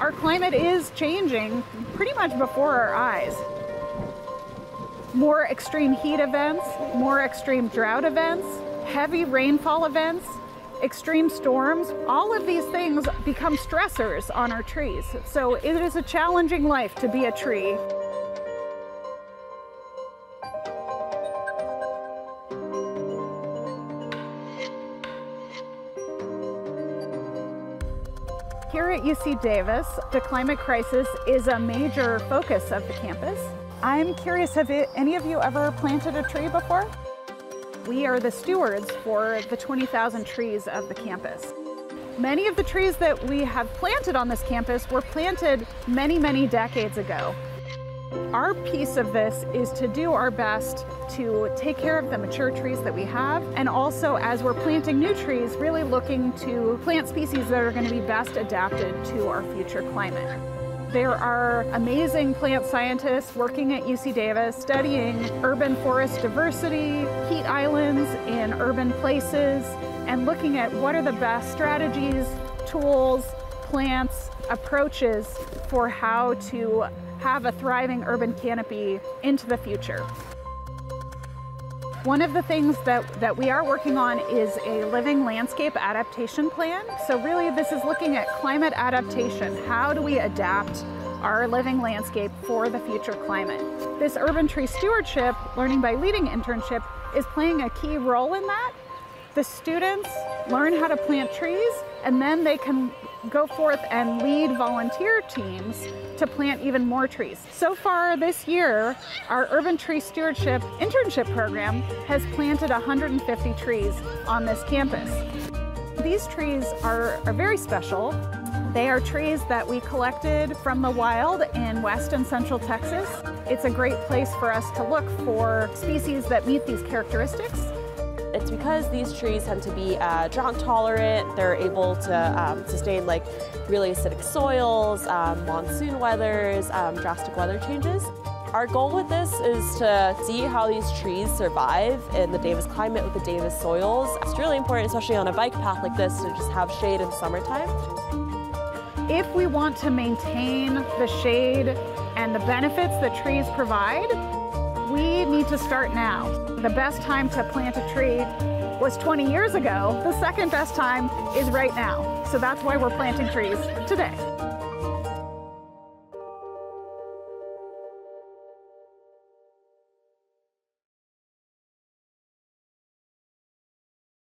Our climate is changing pretty much before our eyes. More extreme heat events, more extreme drought events, heavy rainfall events, extreme storms, all of these things become stressors on our trees. So it is a challenging life to be a tree. Here at UC Davis, the climate crisis is a major focus of the campus. I'm curious, have it, any of you ever planted a tree before? We are the stewards for the 20,000 trees of the campus. Many of the trees that we have planted on this campus were planted many, many decades ago. Our piece of this is to do our best to take care of the mature trees that we have, and also as we're planting new trees, really looking to plant species that are going to be best adapted to our future climate. There are amazing plant scientists working at UC Davis studying urban forest diversity, heat islands in urban places, and looking at what are the best strategies, tools, plants, approaches for how to have a thriving urban canopy into the future. One of the things that, that we are working on is a living landscape adaptation plan. So really this is looking at climate adaptation. How do we adapt our living landscape for the future climate? This urban tree stewardship, learning by leading internship, is playing a key role in that. The students learn how to plant trees and then they can go forth and lead volunteer teams to plant even more trees. So far this year, our Urban Tree Stewardship Internship Program has planted 150 trees on this campus. These trees are, are very special. They are trees that we collected from the wild in west and central Texas. It's a great place for us to look for species that meet these characteristics it's because these trees tend to be uh, drought tolerant. They're able to um, sustain like really acidic soils, um, monsoon weathers, um, drastic weather changes. Our goal with this is to see how these trees survive in the Davis climate with the Davis soils. It's really important, especially on a bike path like this, to just have shade in summertime. If we want to maintain the shade and the benefits that trees provide, we need to start now. The best time to plant a tree was 20 years ago. The second best time is right now. So that's why we're planting trees today.